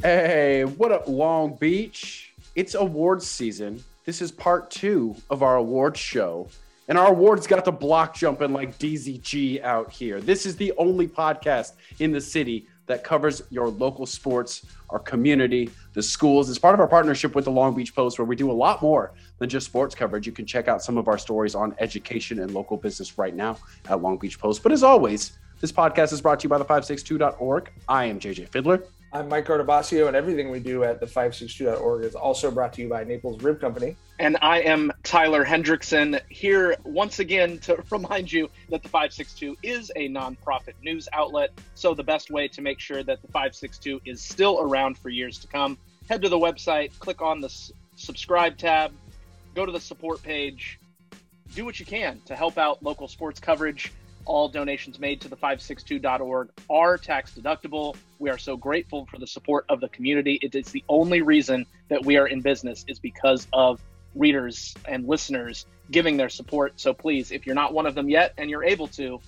Hey, what up, Long Beach? It's awards season. This is part two of our awards show. And our awards got the block jumping like DZG out here. This is the only podcast in the city that covers your local sports, our community, the schools. It's part of our partnership with the Long Beach Post, where we do a lot more than just sports coverage. You can check out some of our stories on education and local business right now at Long Beach Post. But as always, this podcast is brought to you by the 562.org. I am JJ Fiddler. I'm Mike Guardabascio, and everything we do at the 562.org is also brought to you by Naples Rib Company. And I am Tyler Hendrickson here once again to remind you that the 562 is a nonprofit news outlet. So, the best way to make sure that the 562 is still around for years to come, head to the website, click on the subscribe tab, go to the support page, do what you can to help out local sports coverage. All donations made to the 562.org are tax deductible. We are so grateful for the support of the community. It is the only reason that we are in business is because of readers and listeners giving their support. So please, if you're not one of them yet and you're able to,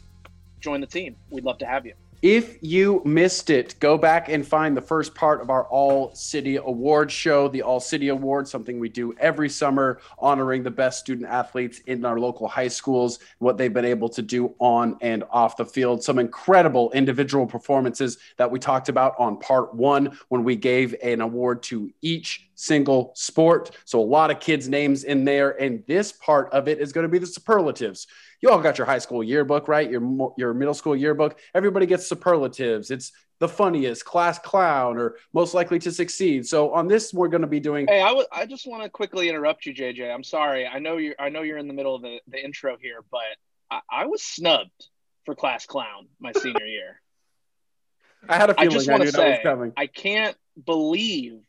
join the team. We'd love to have you. If you missed it, go back and find the first part of our All City Awards show, the All City Awards, something we do every summer, honoring the best student athletes in our local high schools, what they've been able to do on and off the field. Some incredible individual performances that we talked about on part one when we gave an award to each single sport. So a lot of kids' names in there. And this part of it is going to be the superlatives you all got your high school yearbook, right? Your your middle school yearbook. Everybody gets superlatives. It's the funniest, class clown, or most likely to succeed. So on this, we're going to be doing. Hey, I, w- I just want to quickly interrupt you, JJ. I'm sorry. I know you're I know you're in the middle of the, the intro here, but I, I was snubbed for class clown my senior year. I had a feeling I just I want knew to that was say coming. I can't believe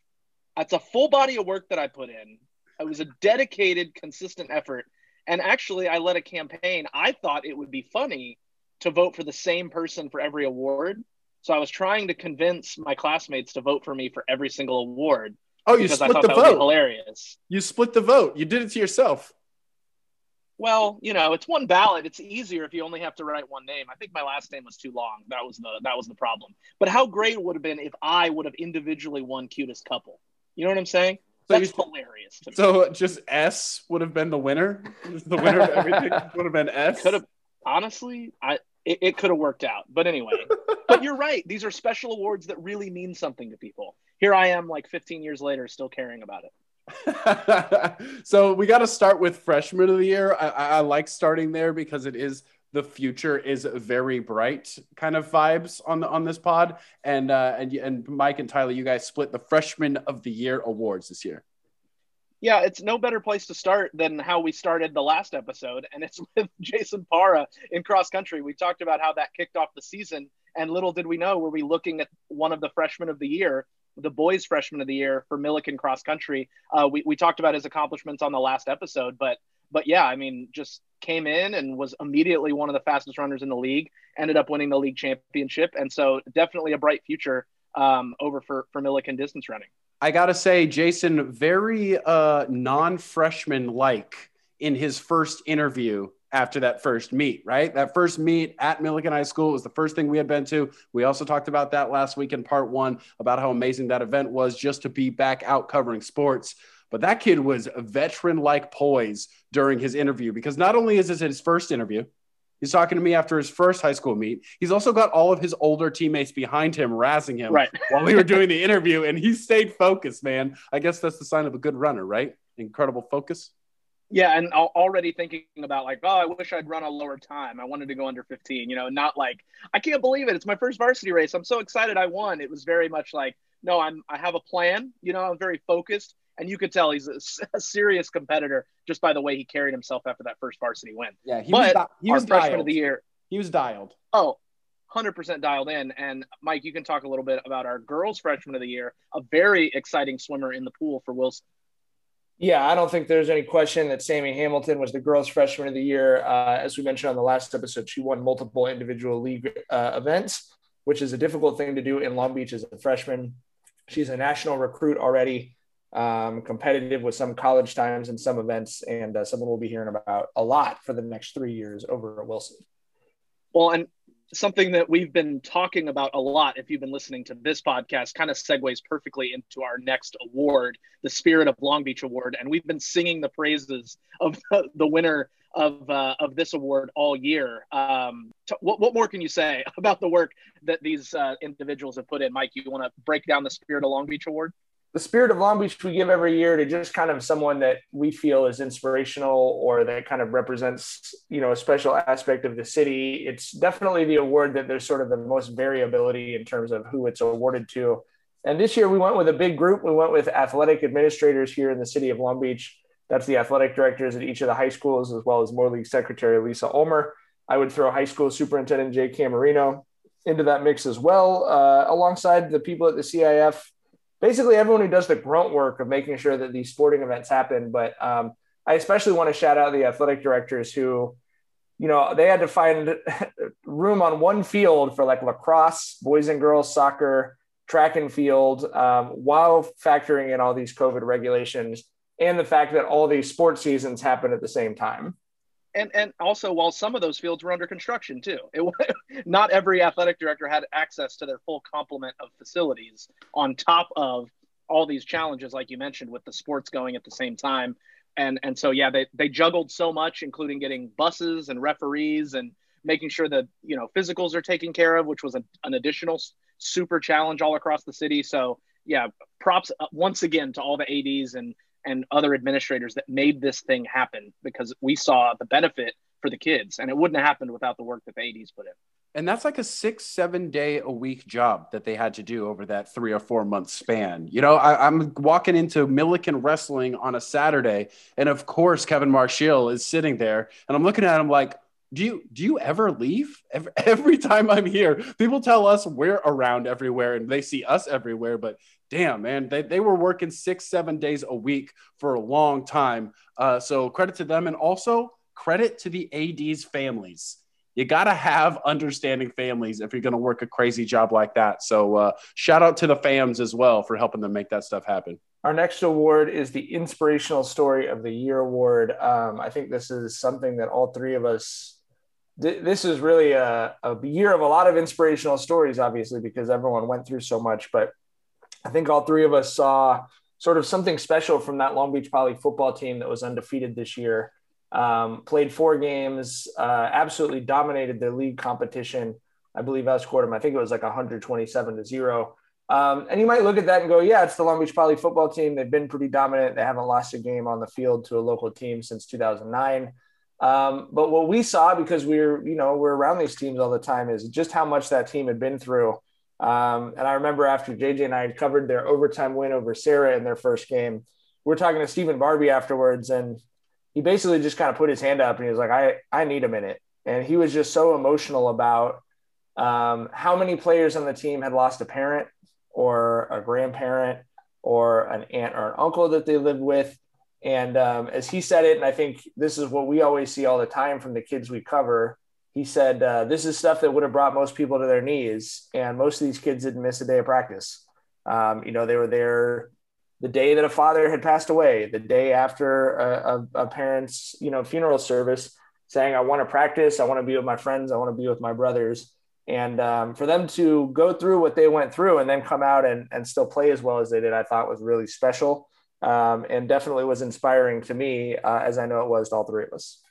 that's a full body of work that I put in. It was a dedicated, consistent effort. And actually, I led a campaign. I thought it would be funny to vote for the same person for every award. So I was trying to convince my classmates to vote for me for every single award. Oh, you because I split thought the that would be vote. hilarious. You split the vote. You did it to yourself. Well, you know, it's one ballot. It's easier if you only have to write one name. I think my last name was too long. That was the that was the problem. But how great it would have been if I would have individually won cutest couple. You know what I'm saying? So That's hilarious to me. So just S would have been the winner. The winner of everything would have been S. could have honestly i it, it could have worked out but anyway but you're right these are special awards that really mean something to people here i am like 15 years later still caring about it so we got to start with freshman of the year. I I like starting there because it is the future is very bright kind of vibes on the on this pod. And uh, and and Mike and Tyler, you guys split the freshman of the year awards this year. yeah it's no better place to start than how we started the last episode and it's with jason para in cross country we talked about how that kicked off the season and little did we know were we looking at one of the freshmen of the year the boys freshman of the year for millikan cross country uh, we, we talked about his accomplishments on the last episode but but yeah i mean just came in and was immediately one of the fastest runners in the league ended up winning the league championship and so definitely a bright future um, over for for millikan distance running I gotta say, Jason, very uh, non-freshman like in his first interview after that first meet, right? That first meet at Millikan High School was the first thing we had been to. We also talked about that last week in part one about how amazing that event was just to be back out covering sports. But that kid was a veteran like poise during his interview because not only is this his first interview, he's talking to me after his first high school meet, he's also got all of his older teammates behind him razzing him right while we were doing the interview, and he stayed focused, man. I guess that's the sign of a good runner, right? Incredible focus. Yeah, and al- already thinking about like, oh, I wish I'd run a lower time. I wanted to go under 15. You know, not like I can't believe it. It's my first varsity race. I'm so excited I won. It was very much like, no, I'm I have a plan. You know, I'm very focused, and you could tell he's a serious competitor just by the way he carried himself after that first varsity win. Yeah, he but was. Di- he our was freshman dialed. of the year, He was dialed. oh, 100% dialed in. And Mike, you can talk a little bit about our girls freshman of the year, a very exciting swimmer in the pool for Wilson. Yeah, I don't think there's any question that Sammy Hamilton was the girls' freshman of the year. Uh, as we mentioned on the last episode, she won multiple individual league uh, events, which is a difficult thing to do in Long Beach as a freshman. She's a national recruit already, um, competitive with some college times and some events, and uh, someone we'll be hearing about a lot for the next three years over at Wilson. Well, and something that we've been talking about a lot if you've been listening to this podcast kind of segues perfectly into our next award the spirit of long beach award. And we've been singing the praises of the, the winner of uh, of this award all year. Um, t- what, what more can you say about the work that these uh, individuals have put in? Mike you want to break down the spirit of long beach award the spirit of Long Beach we give every year to just kind of someone that we feel is inspirational or that kind of represents, you know, a special aspect of the city. It's definitely the award that there's sort of the most variability in terms of who it's awarded to. And this year we went with a big group. We went with athletic administrators here in the city of Long Beach. That's the athletic directors at each of the high schools, as well as Moore League Secretary Lisa Ulmer. I would throw high school superintendent Jay Camerino into that mix as well, uh, alongside the people at the CIF basically everyone who does the grunt work of making sure that these sporting events happen. But um, I especially want to shout out the athletic directors who, you know, they had to find room on one field for like lacrosse, boys and girls soccer, track and field, um, while factoring in all these COVID regulations and the fact that all these sports seasons happen at the same time and and also while some of those fields were under construction too. It not every athletic director had access to their full complement of facilities on top of all these challenges like you mentioned with the sports going at the same time. And and so yeah they they juggled so much including getting buses and referees and making sure that you know physicals are taken care of which was a, an additional super challenge all across the city. So yeah props uh, once again to all the ads and and other administrators that made this thing happen because we saw the benefit for the kids and it wouldn't have happened without the work that the ads put in. And that's like a six seven day a week job that they had to do over that three or four month span. You know I, am walking into millikan wrestling on a saturday and of course kevin marshall is sitting there and i'm looking at him like do you do you ever leave? Every time i'm here people tell us we're around everywhere and they see us everywhere but damn man they, they were working six seven days a week for a long time. Uh, so credit to them and also credit to the ads families. You got to have understanding families if you're to work a crazy job like that. So uh, shout out to the fams as well for helping them make that stuff happen. Our next award is the inspirational story of the year award. Um, i think this is something that all three of us this is really a, a year of a lot of inspirational stories, obviously, because everyone went through so much. But I think all three of us saw sort of something special from that Long Beach Poly football team that was undefeated this year. Um, played four games, uh, absolutely dominated their league competition. I believe I scored them. I think it was like 127 to zero. Um, and you might look at that and go, yeah, it's the Long Beach Poly football team. They've been pretty dominant. They haven't lost a game on the field to a local team since 2009. Um, but what we saw, because we are you know, we're around these teams all the time, is just how much that team had been through. Um, and I remember after JJ and I had covered their overtime win over Serra in their first game, we are talking to Stephen Barbee afterwards, and he basically just kind of put his hand up and he was like, "I I need a minute," and he was just so emotional about um, how many players on the team had lost a parent or a grandparent or an aunt or an uncle that they lived with and um, as he said it, and I think this is what we always see all the time from the kids we cover. He said, uh, This is stuff that would have brought most people to their knees. And most of these kids didn't miss a day of practice. Um, you know, they were there the day that a father had passed away, the day after a, a, a parent's, you know, funeral service, saying, I want to practice. I want to be with my friends. I want to be with my brothers. And um, for them to go through what they went through and then come out and, and still play as well as they did, I thought was really special um, and definitely was inspiring to me, uh, as I know it was to all three of us.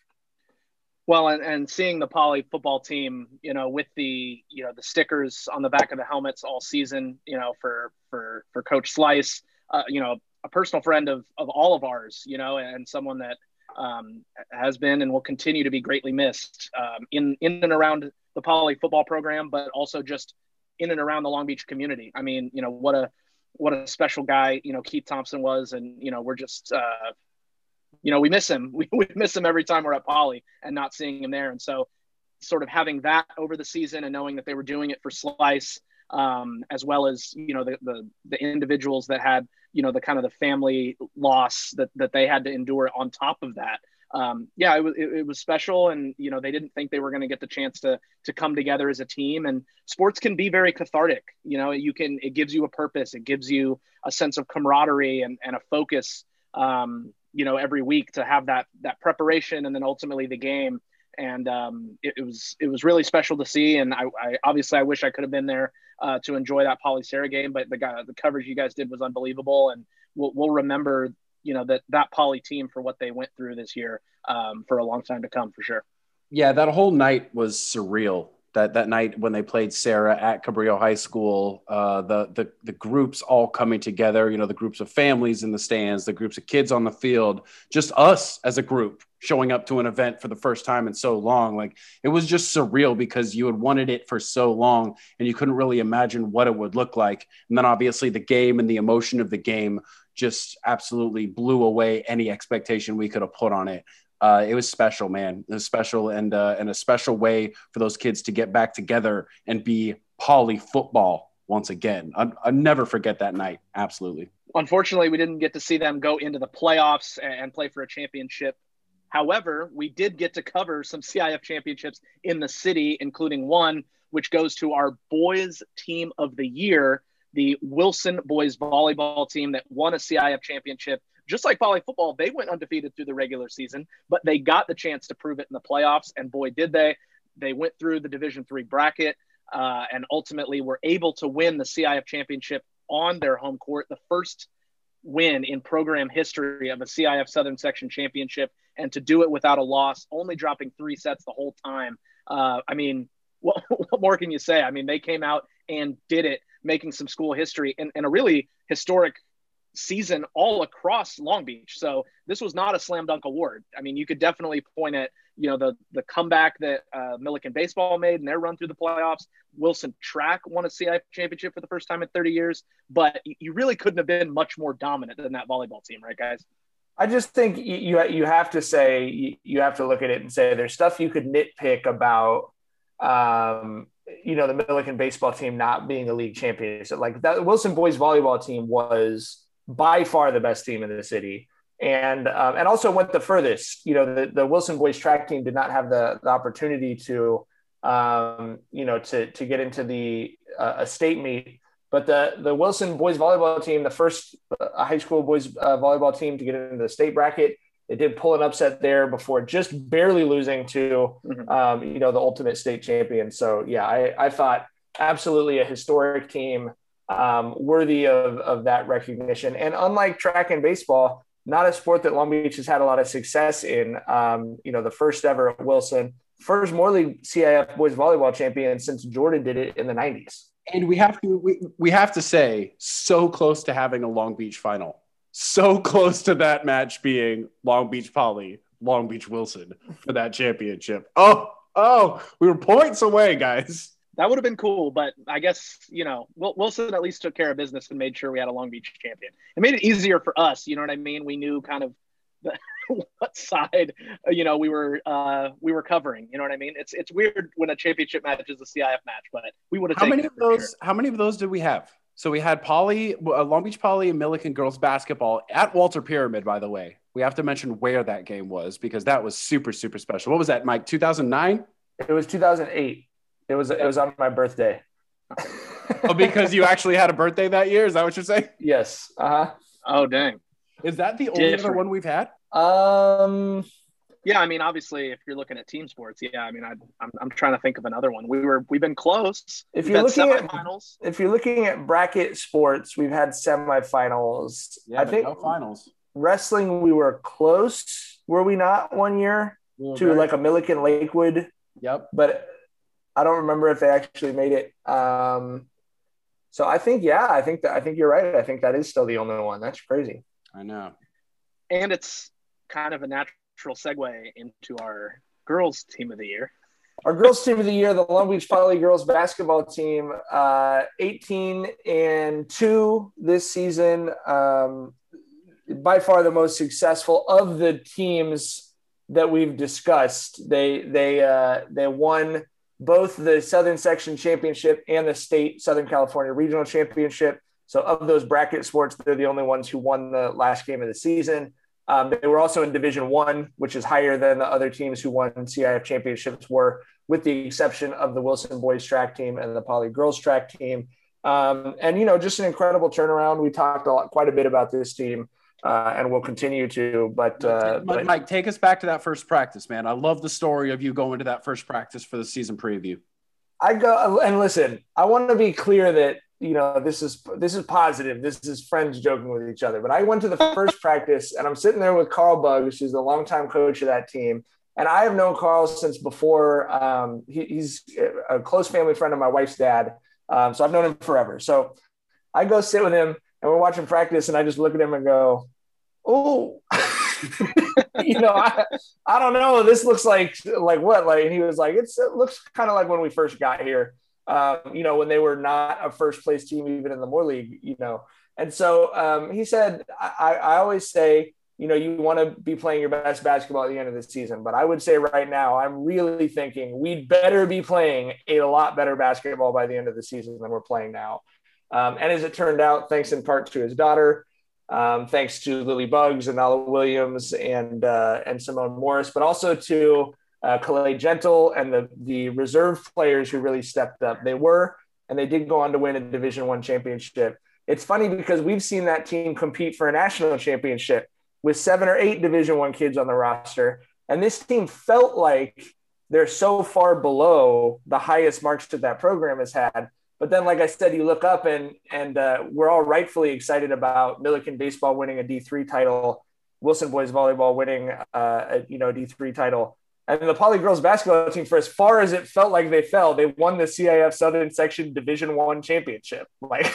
Well, and, and seeing the Poly football team, you know, with the you know the stickers on the back of the helmets all season, you know, for for for Coach Slice, uh, you know, a personal friend of of all of ours, you know, and someone that um, has been and will continue to be greatly missed um, in in and around the Poly football program, but also just in and around the Long Beach community. I mean, you know, what a what a special guy you know Keith Thompson was, and you know we're just uh, you know we miss him. We, we miss him every time we're at Poly and not seeing him there. And so, sort of having that over the season and knowing that they were doing it for Slice, um, as well as you know the, the the individuals that had you know the kind of the family loss that that they had to endure on top of that um, yeah, it was it, it, was special, and you know they didn't think they were going to get the chance to to come together as a team. And sports can be very cathartic. You know, you can it gives you a purpose, it gives you a sense of camaraderie and, and a focus. Um, you know, every week to have that that preparation, and then ultimately the game. and um, it, it, was it was really special to see. And I, I obviously I wish I could have been there uh, to enjoy that Poly Serra game, but the guy, the coverage you guys did was unbelievable, and we'll, we'll remember you know that that Poly team for what they went through this year um, for a long time to come for sure. Yeah, that whole night was surreal that that night when they played Serra at Cabrillo High School, uh, the the the groups all coming together. You know, the groups of families in the stands, the groups of kids on the field, just us as a group showing up to an event for the first time in so long. Like it was just surreal because you had wanted it for so long and you couldn't really imagine what it would look like. And then obviously the game and the emotion of the game just absolutely blew away any expectation we could have put on it uh, it was special, man. It was special and uh, and a special way for those kids to get back together and be poly football once again. I, I never forget that night. Absolutely. Unfortunately, we didn't get to see them go into the playoffs and play for a championship. However, we did get to cover some CIF championships in the city, including one which goes to our boys team of the year, the Wilson boys volleyball team that won a CIF championship just like Poly football, they went undefeated through the regular season, but they got the chance to prove it in the playoffs, and boy, did they! They went through the Division three bracket uh, and ultimately were able to win the CIF championship on their home court, the first win in program history of a CIF Southern Section championship, and to do it without a loss, only dropping three sets the whole time. Uh, I mean, what, what, more can you say? I mean, they came out and did it, making some school history and, and a really historic season all across Long Beach. So this was not a slam dunk award. I mean, you could definitely point at you know the the comeback that uh, Millikan baseball made and their run through the playoffs. Wilson track won a CIF championship for the first time in 30 years, but you really couldn't have been much more dominant than that volleyball team, right, guys? I just think you you have to say you have to look at it and say there's stuff you could nitpick about. Um, you know the Millikan baseball team not being a league champion. So like that Wilson boys volleyball team was by far the best team in the city and um, and also went the furthest. You know, the, the Wilson boys track team did not have the, the opportunity to, um, you know, to to get into the uh, a state meet. But the the Wilson boys volleyball team, the first uh, high school boys uh, volleyball team to get into the state bracket, they did pull an upset there before just barely losing to, mm-hmm. um, you know, the ultimate state champion. So yeah, I, I thought absolutely a historic team um, worthy of, of that recognition. And unlike track and baseball, not a sport that Long Beach has had a lot of success in. Um, you know, the first ever at Wilson, first Moore League CIF boys volleyball champion since Jordan did it in the 90s. And we have to we, we have to say, so close to having a Long Beach final, so close to that match being Long Beach Poly, Long Beach Wilson for that championship. Oh, oh, we were points away, guys that would have been cool. But I guess you know Wilson at least took care of business and made sure we had a Long Beach champion. It made it easier for us. You know what I mean? We knew kind of the, what side you know we were uh, we were covering. You know what I mean? It's it's weird when a championship match is a CIF match, but we would have. How many of those? Sure. How many of those did we have? So we had Poly, uh, Long Beach Poly, and Millikan girls basketball at Walter Pyramid. By the way, we have to mention where that game was because that was super super special. What was that, Mike? Two thousand nine. It was two thousand eight. It was it was on my birthday. oh, because you actually had a birthday that year? Is that what you're saying? Yes. Uh huh. Oh, dang. Is that the only Different. other one we've had? Um. Yeah, I mean, obviously, if you're looking at team sports, yeah, I mean, I, I'm, I'm trying to think of another one. We were we've been close. If we've you're looking at if you're looking at bracket sports, we've had semifinals. Yeah, I think no finals. Wrestling, we were close. Were we not one year we to like a Millikan Lakewood? Yep. But I don't remember if they actually made it. Um, so I think, yeah, I think that I think you're right. I think that is still the only one. That's crazy. I know. And it's kind of a natural segue into our girls' team of the year. Our girls' team of the year, the Long Beach Poly girls basketball team, uh, 18 and two this season. Um, by far the most successful of the teams that we've discussed. They they uh, they won both the Southern Section Championship and the State Southern California Regional Championship. So, of those bracket sports, they're the only ones who won the last game of the season. Um, they were also in Division One, which is higher than the other teams who won CIF championships were, with the exception of the Wilson boys track team and the Poly girls track team. Um, and you know, just an incredible turnaround. We talked a lot, quite a bit about this team. Uh, and will continue to. But, uh, Mike, Mike, take us back to that first practice, man. I love the story of you going to that first practice for the season preview. I go and listen. I want to be clear that you know this is this is positive. This is friends joking with each other. But I went to the first practice, and I'm sitting there with Carl Buggs, who's the longtime coach of that team. And I have known Carl since before. Um, he, he's a close family friend of my wife's dad, um, so I've known him forever. So I go sit with him, and we're watching practice, and I just look at him and go, "Oh." you know, I, I don't know. This looks like like what? Like and he was like, it's, it looks kind of like when we first got here. Um, you know, when they were not a first place team even in the Moore League. You know, and so um, he said, I, I always say, you know, you want to be playing your best basketball at the end of the season. But I would say right now, I'm really thinking we'd better be playing a lot better basketball by the end of the season than we're playing now. Um, and as it turned out, thanks in part to his daughter, um, thanks to Lily Buggs and Nala Williams and uh, and Simone Morris, but also to uh, Calais Gentle and the the reserve players who really stepped up. They were and they did go on to win a Division One championship. It's funny because we've seen that team compete for a national championship with seven or eight Division One kids on the roster, and this team felt like they're so far below the highest marks that that program has had but then, like I said, you look up and and uh, we're all rightfully excited about Millikan baseball winning a D three title, Wilson boys volleyball winning uh, a you know D three title, and the Poly girls basketball team. For as far as it felt like they fell, they won the CIF Southern Section Division One championship. Like,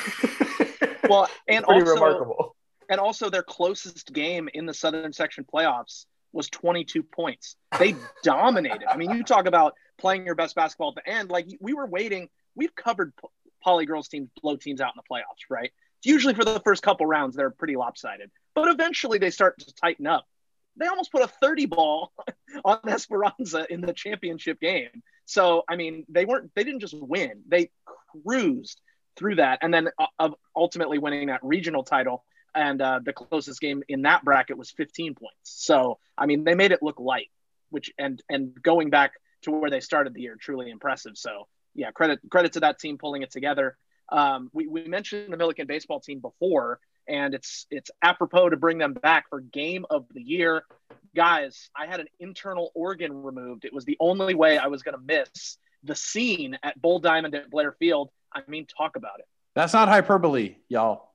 well, and also remarkable. And also, their closest game in the Southern Section playoffs was 22 points. They dominated. I mean, you talk about playing your best basketball at the end. Like we were waiting we've covered poly girls teams blow teams out in the playoffs, right? Usually for the first couple rounds, they're pretty lopsided, but eventually they start to tighten up. They almost put a 30 ball on Esperanza in the championship game. So, I mean, they weren't, they didn't just win, they cruised through that. And then uh, ultimately winning that regional title. And uh, the closest game in that bracket was 15 points. So, I mean, they made it look light, which, and, and going back to where they started the year, truly impressive. So, yeah, credit credit to that team pulling it together. Um, we, we mentioned the Millikan baseball team before, and it's it's apropos to bring them back for game of the year. Guys, I had an internal organ removed. It was the only way I was going to miss the scene at Bull Diamond at Blair Field. I mean, talk about it. That's not hyperbole, y'all.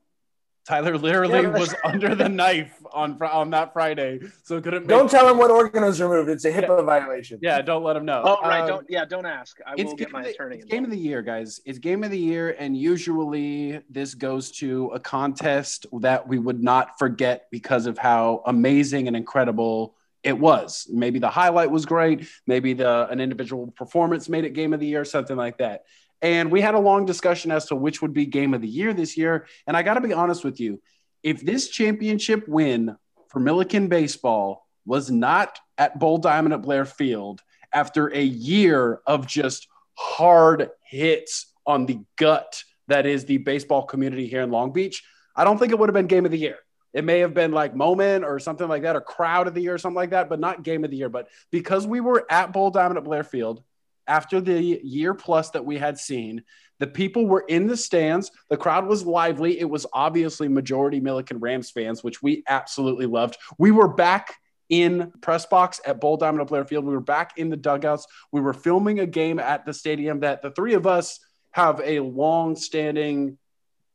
Tyler literally yeah, was under the knife on on that Friday, so couldn't. Don't tell him what organ was removed. It's a HIPAA yeah. violation. Yeah, don't let him know. Oh right, um, don't yeah, don't ask. I will get my the, attorney. It's game of the year, guys. It's game of the year, and usually this goes to a contest that we would not forget because of how amazing and incredible it was. Maybe the highlight was great. Maybe the an individual performance made it game of the year, something like that. And we had a long discussion as to which would be game of the year this year. And I got to be honest with you if this championship win for Millikan baseball was not at Bull Diamond at Blair Field after a year of just hard hits on the gut that is the baseball community here in Long Beach, I don't think it would have been game of the year. It may have been like moment or something like that, or crowd of the year or something like that, but not game of the year. But because we were at Bull Diamond at Blair Field, after the year plus that we had seen. The people were in the stands. The crowd was lively. It was obviously majority Millikan Rams fans, which we absolutely loved. We were back in press box at Bull Diamond Blair Field. We were back in the dugouts. We were filming a game at the stadium that the three of us have a long standing,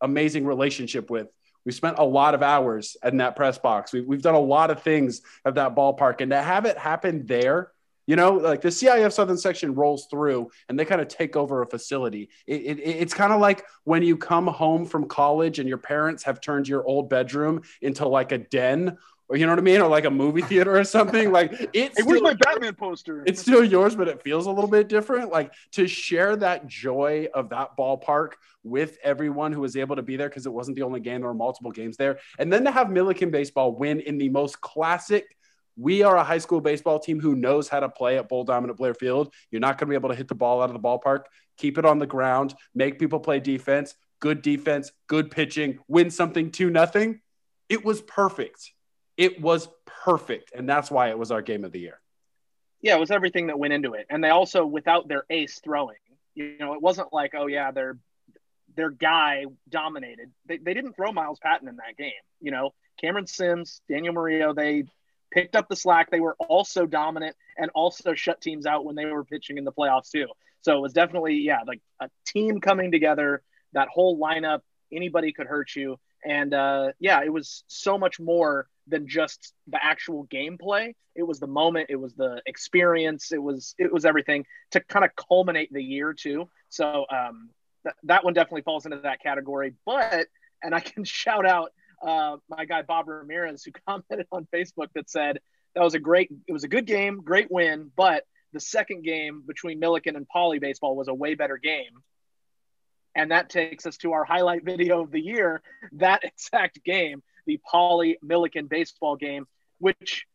amazing relationship with. We spent a lot of hours in that press box. We've, we've done a lot of things at that ballpark. And to have it happen there you know, like the CIF Southern section rolls through and they kind of take over a facility. It, it, it's kind of like when you come home from college and your parents have turned your old bedroom into like a den or you know what I mean, or like a movie theater or something. Like it's hey, where's my Batman poster? It's still yours, but it feels a little bit different. Like to share that joy of that ballpark with everyone who was able to be there because it wasn't the only game. There were multiple games there, and then to have Millikan baseball win in the most classic we are a high school baseball team who knows how to play at Bull dominant Blair Field. You're not going to be able to hit the ball out of the ballpark. Keep it on the ground, make people play defense, good defense, good pitching, win something 2 nothing. It was perfect. It was perfect. And that's why it was our game of the year. Yeah, it was everything that went into it. And they also, without their ace throwing, you know, it wasn't like, oh, yeah, they're their guy dominated. They, they didn't throw Miles Patton in that game. You know, Cameron Sims, Daniel Murillo, they picked up the slack. They were also dominant and also shut teams out when they were pitching in the playoffs too. So it was definitely, yeah, like a team coming together. That whole lineup, anybody could hurt you. And uh, yeah, it was so much more than just the actual gameplay. It was the moment, it was the experience, it was it was everything to kind of culminate the year too. So um, th- that one definitely falls into that category. But and I can shout out uh, my guy Bob Ramirez who commented on Facebook that said that was a great, it was a good game, great win, but the second game between Millikan and Poly baseball was a way better game. And that takes us to our highlight video of the year. That exact game, the Poly Millikan baseball game, which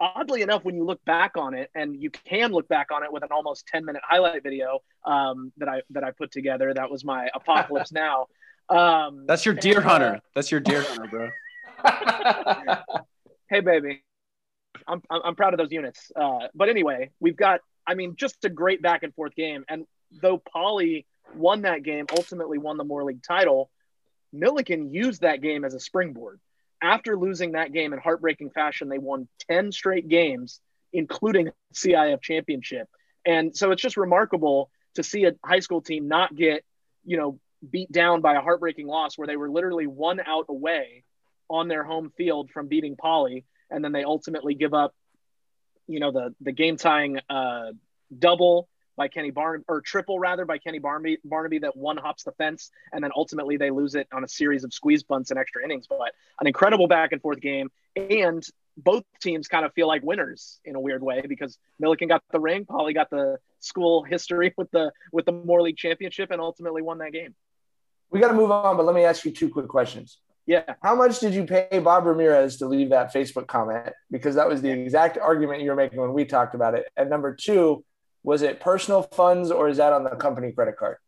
oddly enough, when you look back on it, and you can look back on it with an almost 10 minute highlight video um, that I that I put together, that was my Apocalypse Now. Um, That's your deer and, uh, hunter. That's your deer hunter, bro. hey, baby. I'm, I'm proud of those units. Uh, but anyway, we've got, I mean, just a great back and forth game. And though Poly won that game, ultimately won the Moore League title, Millikan used that game as a springboard. After losing that game in heartbreaking fashion, they won 10 straight games, including CIF championship. And so it's just remarkable to see a high school team not get, you know, beat down by a heartbreaking loss where they were literally one out away on their home field from beating Poly, and then they ultimately give up, you know, the the game tying uh, double by Kenny Barnaby or triple rather by Kenny Barnaby, Barnaby that one hops the fence, and then ultimately they lose it on a series of squeeze bunts and extra innings. But an incredible back and forth game, and both teams kind of feel like winners in a weird way because Millikan got the ring, Poly got the school history with the with the Moore League championship, and ultimately won that game we got to move on, but let me ask you two quick questions. Yeah. How much did you pay Bob Ramirez to leave that Facebook comment? Because that was the exact argument you were making when we talked about it. And number two, was it personal funds or is that on the company credit card?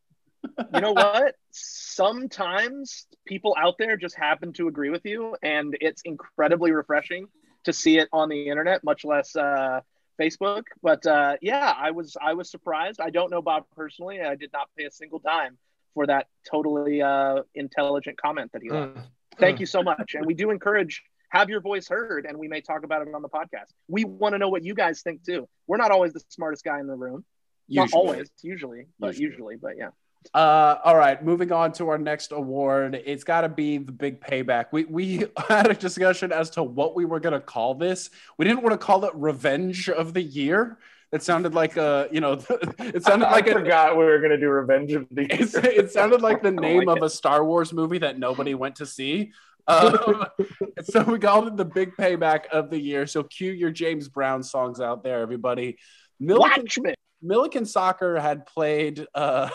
You know what? Sometimes people out there just happen to agree with you, and it's incredibly refreshing to see it on the internet, much less uh, Facebook. But uh, yeah, I was I was surprised. I don't know Bob personally. I did not pay a single dime for that totally uh, intelligent comment that he left. Mm. Thank you so much. And we do encourage have your voice heard and we may talk about it on the podcast. We want to know what you guys think too. We're not always the smartest guy in the room. Usually. Not always, usually, but usually, usually but yeah. Uh, all right, moving on to our next award. It's got to be the big payback. We we had a discussion as to what we were going to call this. We didn't want to call it Revenge of the Year it sounded like a, you know, it sounded I, like I forgot we were gonna do Revenge of the. It, it sounded like the name like of it. a Star Wars movie that nobody went to see. Um, so we called it the big payback of the year. So cue your James Brown songs out there, everybody. Millikan, Millikan Soccer had played uh,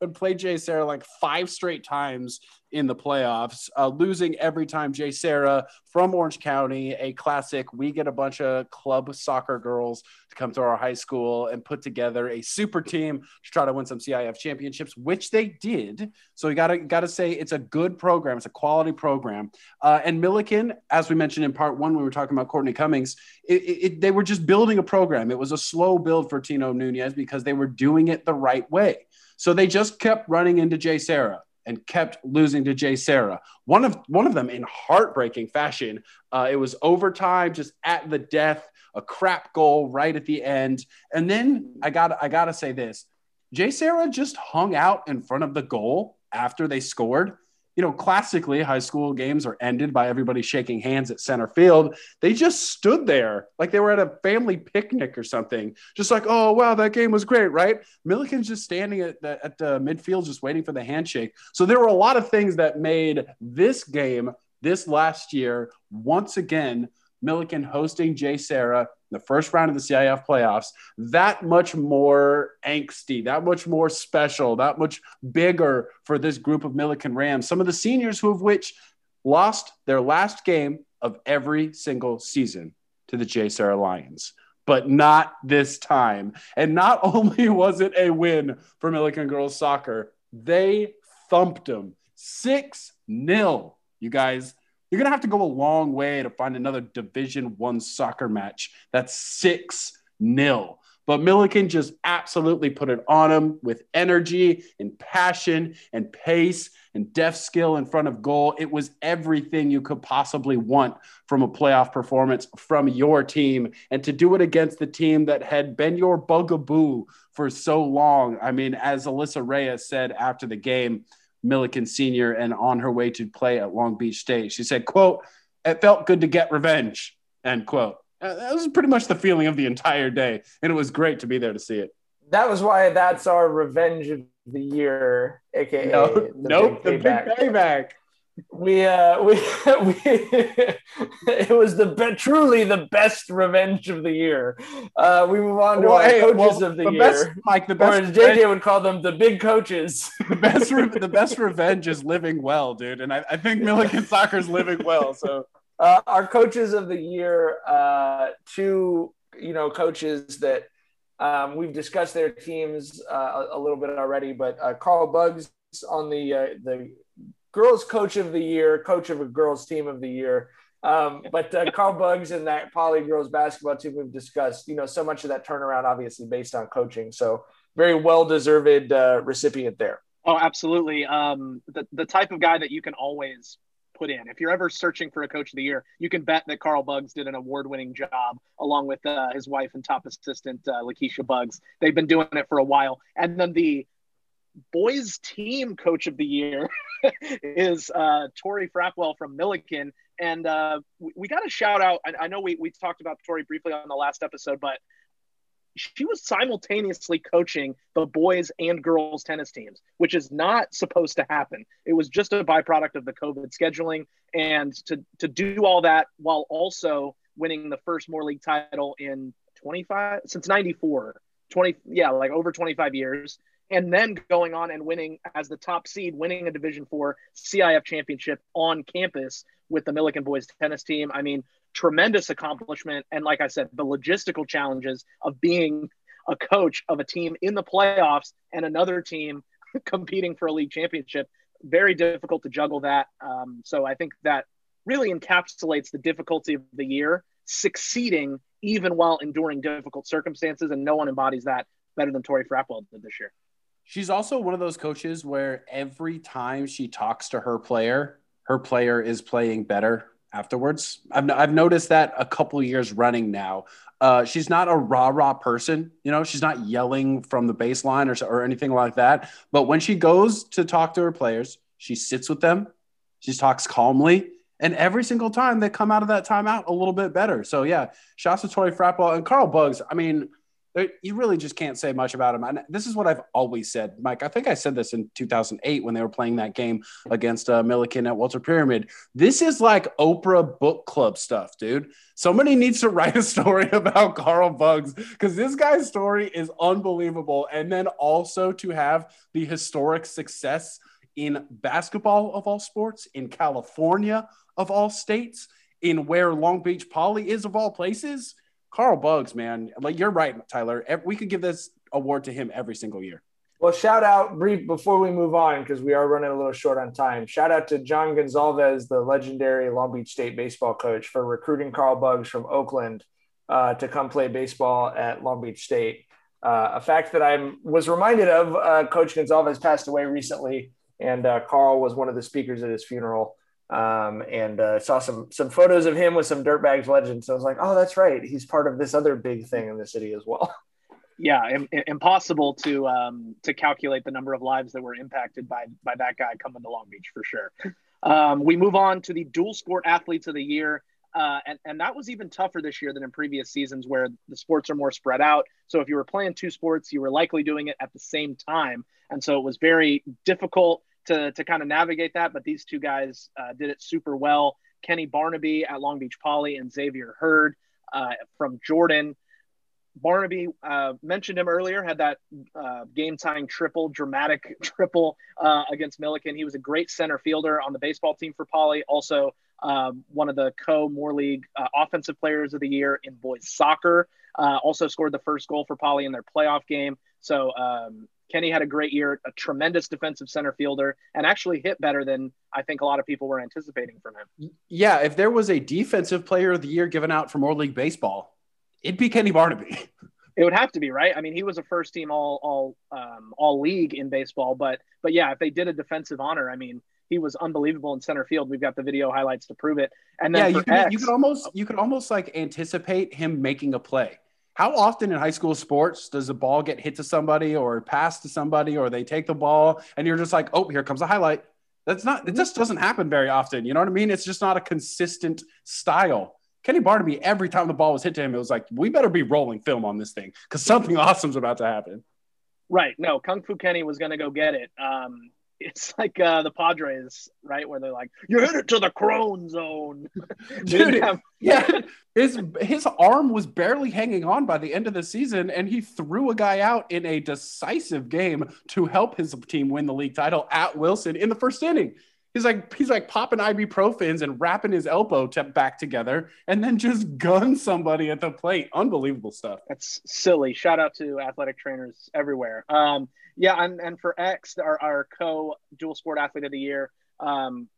had played JSerra like five straight times in the playoffs, uh, losing every time JSerra from Orange County, a classic. We get a bunch of club soccer girls to come to our high school and put together a super team to try to win some CIF championships, which they did. So we gotta gotta say it's a good program. It's a quality program. Uh, and Millikan, as we mentioned in part one, when we were talking about Courtney Cummings, it, it, they were just building a program. It was a slow build for Tino Nunez because they were doing it the right way. So they just kept running into JSerra and kept losing to JSerra. One of one of them in heartbreaking fashion. Uh, it was overtime, just at the death, a crap goal right at the end. And then I got I gotta say this: JSerra just hung out in front of the goal after they scored you know, classically, high school games are ended by everybody shaking hands at center field. They just stood there like they were at a family picnic or something, just like, oh, wow, that game was great, right? Millikan's just standing at the, at the midfield, just waiting for the handshake. So there were a lot of things that made this game this last year, once again, Millikan hosting JSerra the first round of the CIF playoffs, that much more angsty, that much more special, that much bigger for this group of Millikan Rams. Some of the seniors who of which lost their last game of every single season to the JSerra Lions. But not this time. And not only was it a win for Millikan girls soccer, they thumped them 6 0. You guys, you're going to have to go a long way to find another Division One soccer match that's 6 nil But millikan just absolutely put it on him with energy and passion and pace and deft skill in front of goal. It was everything you could possibly want from a playoff performance from your team. And to do it against the team that had been your bugaboo for so long. I mean, as Alyssa Reyes said after the game, Millikan Sr. and on her way to play at Long Beach State, she said, quote, it felt good to get revenge, end quote. Uh, that was pretty much the feeling of the entire day, and it was great to be there to see it. That was why that's our revenge of the year, aka no, the nope, big the big payback. We uh we, we it was the be- truly the best revenge of the year. Uh, we move on to well, our hey, coaches well, of the, the year, best, Mike. The best, or as JJ would call them, the big coaches. the best, re- the best revenge is living well, dude. And I, I think millikan Soccer is living well. So uh, our coaches of the year, uh, two you know coaches that um, we've discussed their teams uh, a, a, little bit already, but uh, Carl Buggs on the uh, the girls coach of the year, coach of a girls team of the year. Um, but uh, Carl Buggs and that Poly girls basketball team we've discussed, you know, so much of that turnaround obviously based on coaching. So very well deserved recipient there. Oh, absolutely. Um, the the type of guy that you can always put in. If you're ever searching for a coach of the year, you can bet that Carl Buggs did an award winning job along with uh, his wife and top assistant, uh, Lakeisha Buggs. They've been doing it for a while. And then the boys team coach of the year is uh, Tori Frapwell from Millikan. And uh, we, we got a shout out. I, I know we, we talked about Tori briefly on the last episode, but she was simultaneously coaching the boys and girls tennis teams, which is not supposed to happen. It was just a byproduct of the COVID scheduling. And to, to do all that while also winning the first Moore League title in 25 since 94, 20, yeah, like over 25 years. And then going on and winning as the top seed, winning a Division Four CIF championship on campus with the Millikan boys tennis team. I mean, tremendous accomplishment. And like I said, the logistical challenges of being a coach of a team in the playoffs and another team competing for a league championship, very difficult to juggle that. Um, so I think that really encapsulates the difficulty of the year, succeeding even while enduring difficult circumstances. And no one embodies that better than Tori Frapwell did this year. She's also one of those coaches where every time she talks to her player, her player is playing better afterwards. I've, I've noticed that a couple years running now. Uh, she's not a rah rah person, you know, she's not yelling from the baseline or, or anything like that. But when she goes to talk to her players, she sits with them, she talks calmly. And every single time they come out of that timeout a little bit better. So, yeah, shots to Tori Frapwell and Carl Buggs. I mean, you really just can't say much about him. And this is what I've always said, Mike. I think I said this in 2008 when they were playing that game against uh, Millikan at Walter Pyramid. This is like Oprah book club stuff, dude. Somebody needs to write a story about Carl Buggs because this guy's story is unbelievable. And then also to have the historic success in basketball of all sports, in California of all states, in where Long Beach Poly is of all places Carl Buggs, man, like you're right, Tyler. We could give this award to him every single year. Well, shout out brief before we move on because we are running a little short on time. Shout out to John Gonzalez, the legendary Long Beach State baseball coach, for recruiting Carl Buggs from Oakland uh, to come play baseball at Long Beach State. Uh, a fact that I was reminded of. Uh, coach Gonzalez passed away recently, and uh, Carl was one of the speakers at his funeral um, and uh, saw some some photos of him with some dirtbags legends. So I was like, oh, that's right. He's part of this other big thing in the city as well. Yeah, Im- impossible to um, to calculate the number of lives that were impacted by by that guy coming to Long Beach for sure. Um, we move on to the dual sport athletes of the year. Uh, and, and that was even tougher this year than in previous seasons where the sports are more spread out. So if you were playing two sports, you were likely doing it at the same time. And so it was very difficult to, to kind of navigate that. But these two guys uh, did it super well. Kenny Barnaby at Long Beach Poly and Xavier Hurd uh, from Jordan. Barnaby uh, mentioned him earlier, had that uh, game tying triple, dramatic triple uh, against Millikan. He was a great center fielder on the baseball team for Poly. Also, um, one of the co Moore League uh, offensive players of the year in boys soccer. Uh, also scored the first goal for Poly in their playoff game. So um, Kenny had a great year, a tremendous defensive center fielder, and actually hit better than I think a lot of people were anticipating from him. Yeah, if there was a defensive player of the year given out for Moore League baseball, it'd be Kenny Barnaby. It would have to be right. I mean, he was a first team all all um, all league in baseball, but but yeah, if they did a defensive honor, I mean, he was unbelievable in center field. We've got the video highlights to prove it. And then yeah, you could, X, you could almost you could almost like anticipate him making a play. How often in high school sports does the ball get hit to somebody or pass to somebody or they take the ball and you're just like, oh, here comes a highlight. That's not it just doesn't happen very often. You know what I mean? It's just not a consistent style. Kenny Barnaby, every time the ball was hit to him, it was like, we better be rolling film on this thing because something awesome's about to happen. Right. No, Kung Fu Kenny was going to go get it. Um, it's like uh, the Padres, right, where they're like, "You hit it to the crone zone." Dude, yeah, his his arm was barely hanging on by the end of the season, and he threw a guy out in a decisive game to help his team win the league title at Wilson in the first inning. He's like he's like popping ibuprofens and wrapping his elbow to back together, and then just gun somebody at the plate. Unbelievable stuff. That's silly. Shout out to athletic trainers everywhere. Um, yeah, and, and for X, our, our co dual sport athlete of the year, um,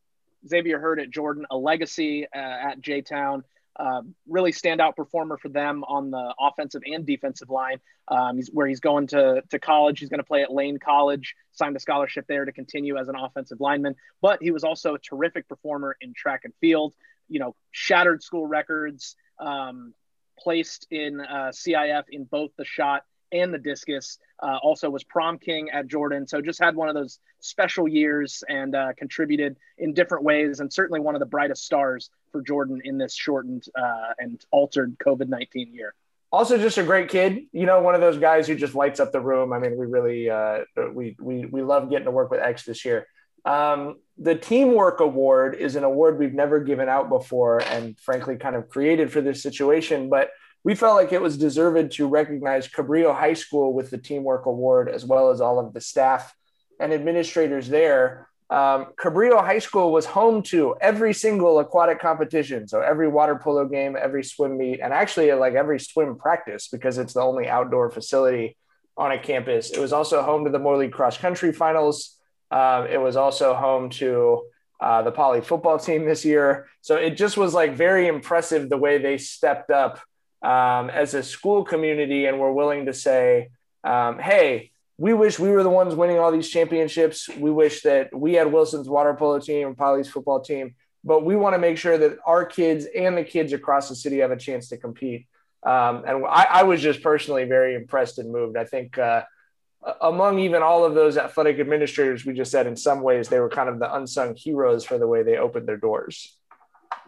Xavier Heard at Jordan, a legacy uh, at J Town. Uh, really standout performer for them on the offensive and defensive line. Um, he's where he's going to, to college. He's going to play at Lane College, signed a scholarship there to continue as an offensive lineman. But he was also a terrific performer in track and field. You know, shattered school records, um, placed in uh, CIF in both the shot and the discus. Uh, also was prom king at Jordan. So just had one of those special years and uh, contributed in different ways, and certainly one of the brightest stars for Jordan in this shortened uh, and altered COVID nineteen year. Also, just a great kid. You know, one of those guys who just lights up the room. I mean, we really uh, we we we love getting to work with X this year. Um, the Teamwork Award is an award we've never given out before, and frankly, kind of created for this situation, but we felt like it was deserved to recognize Cabrillo High School with the Teamwork Award, as well as all of the staff and administrators there. Um, Cabrillo High School was home to every single aquatic competition. So every water polo game, every swim meet, and actually like every swim practice because it's the only outdoor facility on a campus. It was also home to the League cross country finals. Um, it was also home to uh, the poly football team this year. So it just was like very impressive the way they stepped up um, as a school community and we're willing to say, um, hey, we wish we were the ones winning all these championships. We wish that we had Wilson's water polo team and Poly's football team, but we want to make sure that our kids and the kids across the city have a chance to compete. Um, and I, I, was just personally very impressed and moved. I think uh, among even all of those athletic administrators, we just said in some ways they were kind of the unsung heroes for the way they opened their doors.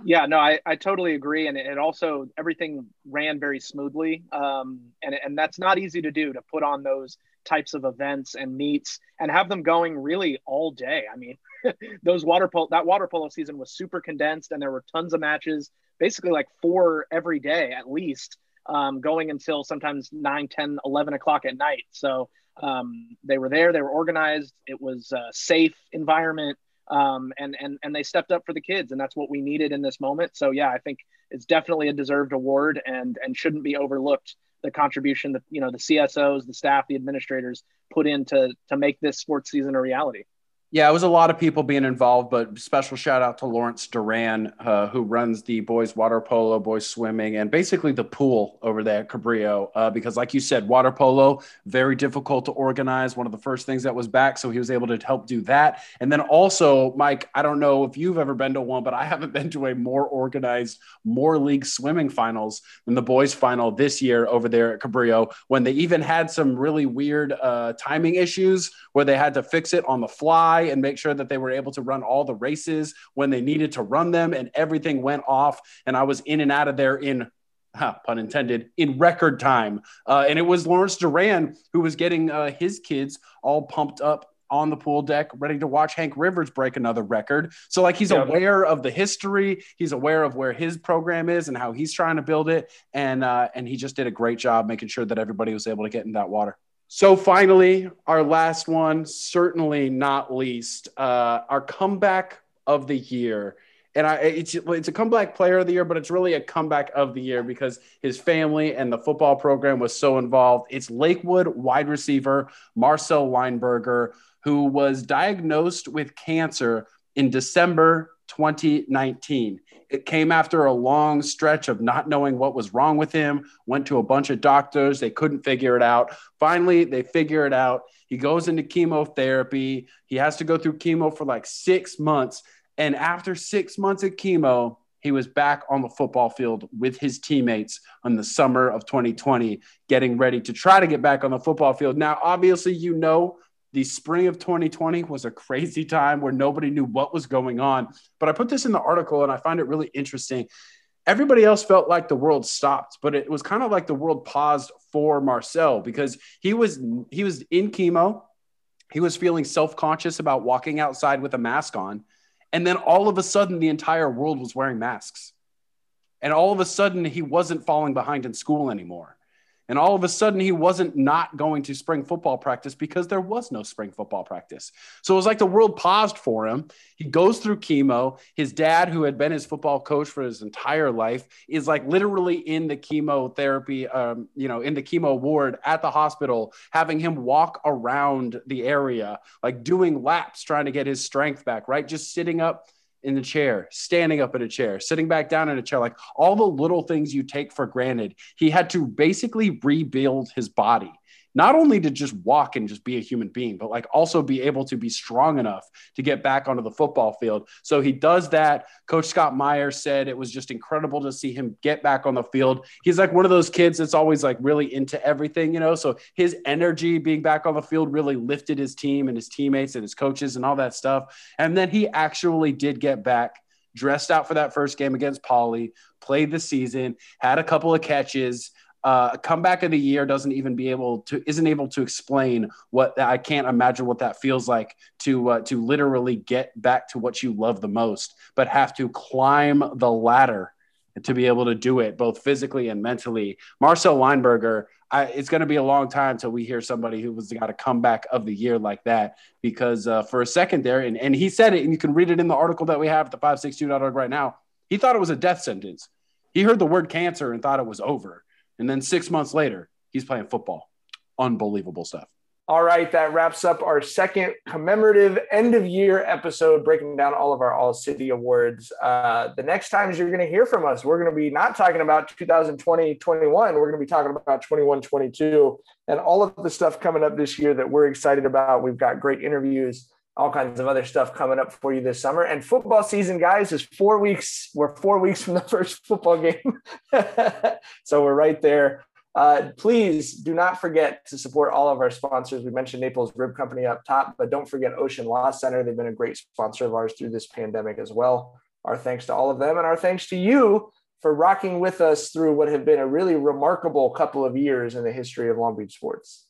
Yeah, no, I, I totally agree. And it also, everything ran very smoothly. Um, and, and that's not easy to do to put on those types of events and meets and have them going really all day. I mean, those water polo, that water polo season was super condensed and there were tons of matches, basically like four every day at least, um, going until sometimes 9, 10, 11 o'clock at night. So um, they were there, they were organized. It was a safe environment um, and and and they stepped up for the kids, and that's what we needed in this moment. So yeah, I think it's definitely a deserved award, and and shouldn't be overlooked. The contribution that you know the CSOs, the staff, the administrators put in to to make this sports season a reality. Yeah, it was a lot of people being involved, but special shout out to Lawrence Duran, uh, who runs the boys water polo, boys swimming, and basically the pool over there at Cabrillo. Uh, because, like you said, water polo very difficult to organize. One of the first things that was back, so he was able to help do that. And then also, Mike, I don't know if you've ever been to one, but I haven't been to a more organized, Moore League swimming finals than the boys final this year over there at Cabrillo. When they even had some really weird uh, timing issues where they had to fix it on the fly and make sure that they were able to run all the races when they needed to run them and everything went off. And I was in and out of there in Huh, pun intended, in record time. Uh, and it was Lawrence Duran who was getting uh, his kids all pumped up on the pool deck, ready to watch Hank Rivers break another record. So, like, he's aware of the history, he's aware of where his program is and how he's trying to build it, and uh, and he just did a great job making sure that everybody was able to get in that water. So finally, our last one, certainly not least, uh, our comeback of the year. And I, it's it's a comeback player of the year, but it's really a comeback of the year because his family and the football program was so involved. It's Lakewood wide receiver Marcel Weinberger, who was diagnosed with cancer in December 2019. It came after a long stretch of not knowing what was wrong with him, went to a bunch of doctors. They couldn't figure it out. Finally, they figure it out. He goes into chemotherapy. He has to go through chemo for like six months. And after six months of chemo, he was back on the football field with his teammates in the summer of 2020, getting ready to try to get back on the football field. Now, obviously, you know, the spring of 2020 was a crazy time where nobody knew what was going on. But I put this in the article and I find it really interesting. Everybody else felt like the world stopped, but it was kind of like the world paused for Marcel because he was he was in chemo. He was feeling self-conscious about walking outside with a mask on and then all of a sudden, the entire world was wearing masks. And all of a sudden, he wasn't falling behind in school anymore. And all of a sudden, he wasn't not going to spring football practice because there was no spring football practice. So it was like the world paused for him. He goes through chemo. His dad, who had been his football coach for his entire life, is like literally in the chemotherapy, um, you know, in the chemo ward at the hospital, having him walk around the area, like doing laps, trying to get his strength back, right? Just sitting up in the chair, standing up in a chair, sitting back down in a chair, like all the little things you take for granted. He had to basically rebuild his body not only to just walk and just be a human being, but like also be able to be strong enough to get back onto the football field. So he does that. Coach Scott Meyer said it was just incredible to see him get back on the field. He's like one of those kids that's always like really into everything, you know. So his energy being back on the field really lifted his team and his teammates and his coaches and all that stuff. And then he actually did get back dressed out for that first game against Poly, played the season, had a couple of catches, uh, comeback of the year doesn't even be able to isn't able to explain what I can't imagine what that feels like to uh, to literally get back to what you love the most, but have to climb the ladder to be able to do it both physically and mentally. Marcel Weinberger, I, it's going to be a long time till we hear somebody who was got a comeback of the year like that because uh, for a second there, and, and he said it, and you can read it in the article that we have at the 562.org right now. He thought it was a death sentence. He heard the word cancer and thought it was over. And then six months later, he's playing football. Unbelievable stuff. All right, that wraps up our second commemorative end of year episode, breaking down all of our All City awards. Uh, the next times you're going to hear from us, we're going to be not talking about 2020 21, we're going to be talking about 21 22 and all of the stuff coming up this year that we're excited about. We've got great interviews, all kinds of other stuff coming up for you this summer. And football season, guys, is four weeks. We're four weeks from the first football game. so we're right there. Uh, please do not forget to support all of our sponsors. We mentioned Naples Rib Company up top, but don't forget Ocean Law Center. They've been a great sponsor of ours through this pandemic as well. Our thanks to all of them, and our thanks to you for rocking with us through what have been a really remarkable couple of years in the history of Long Beach sports.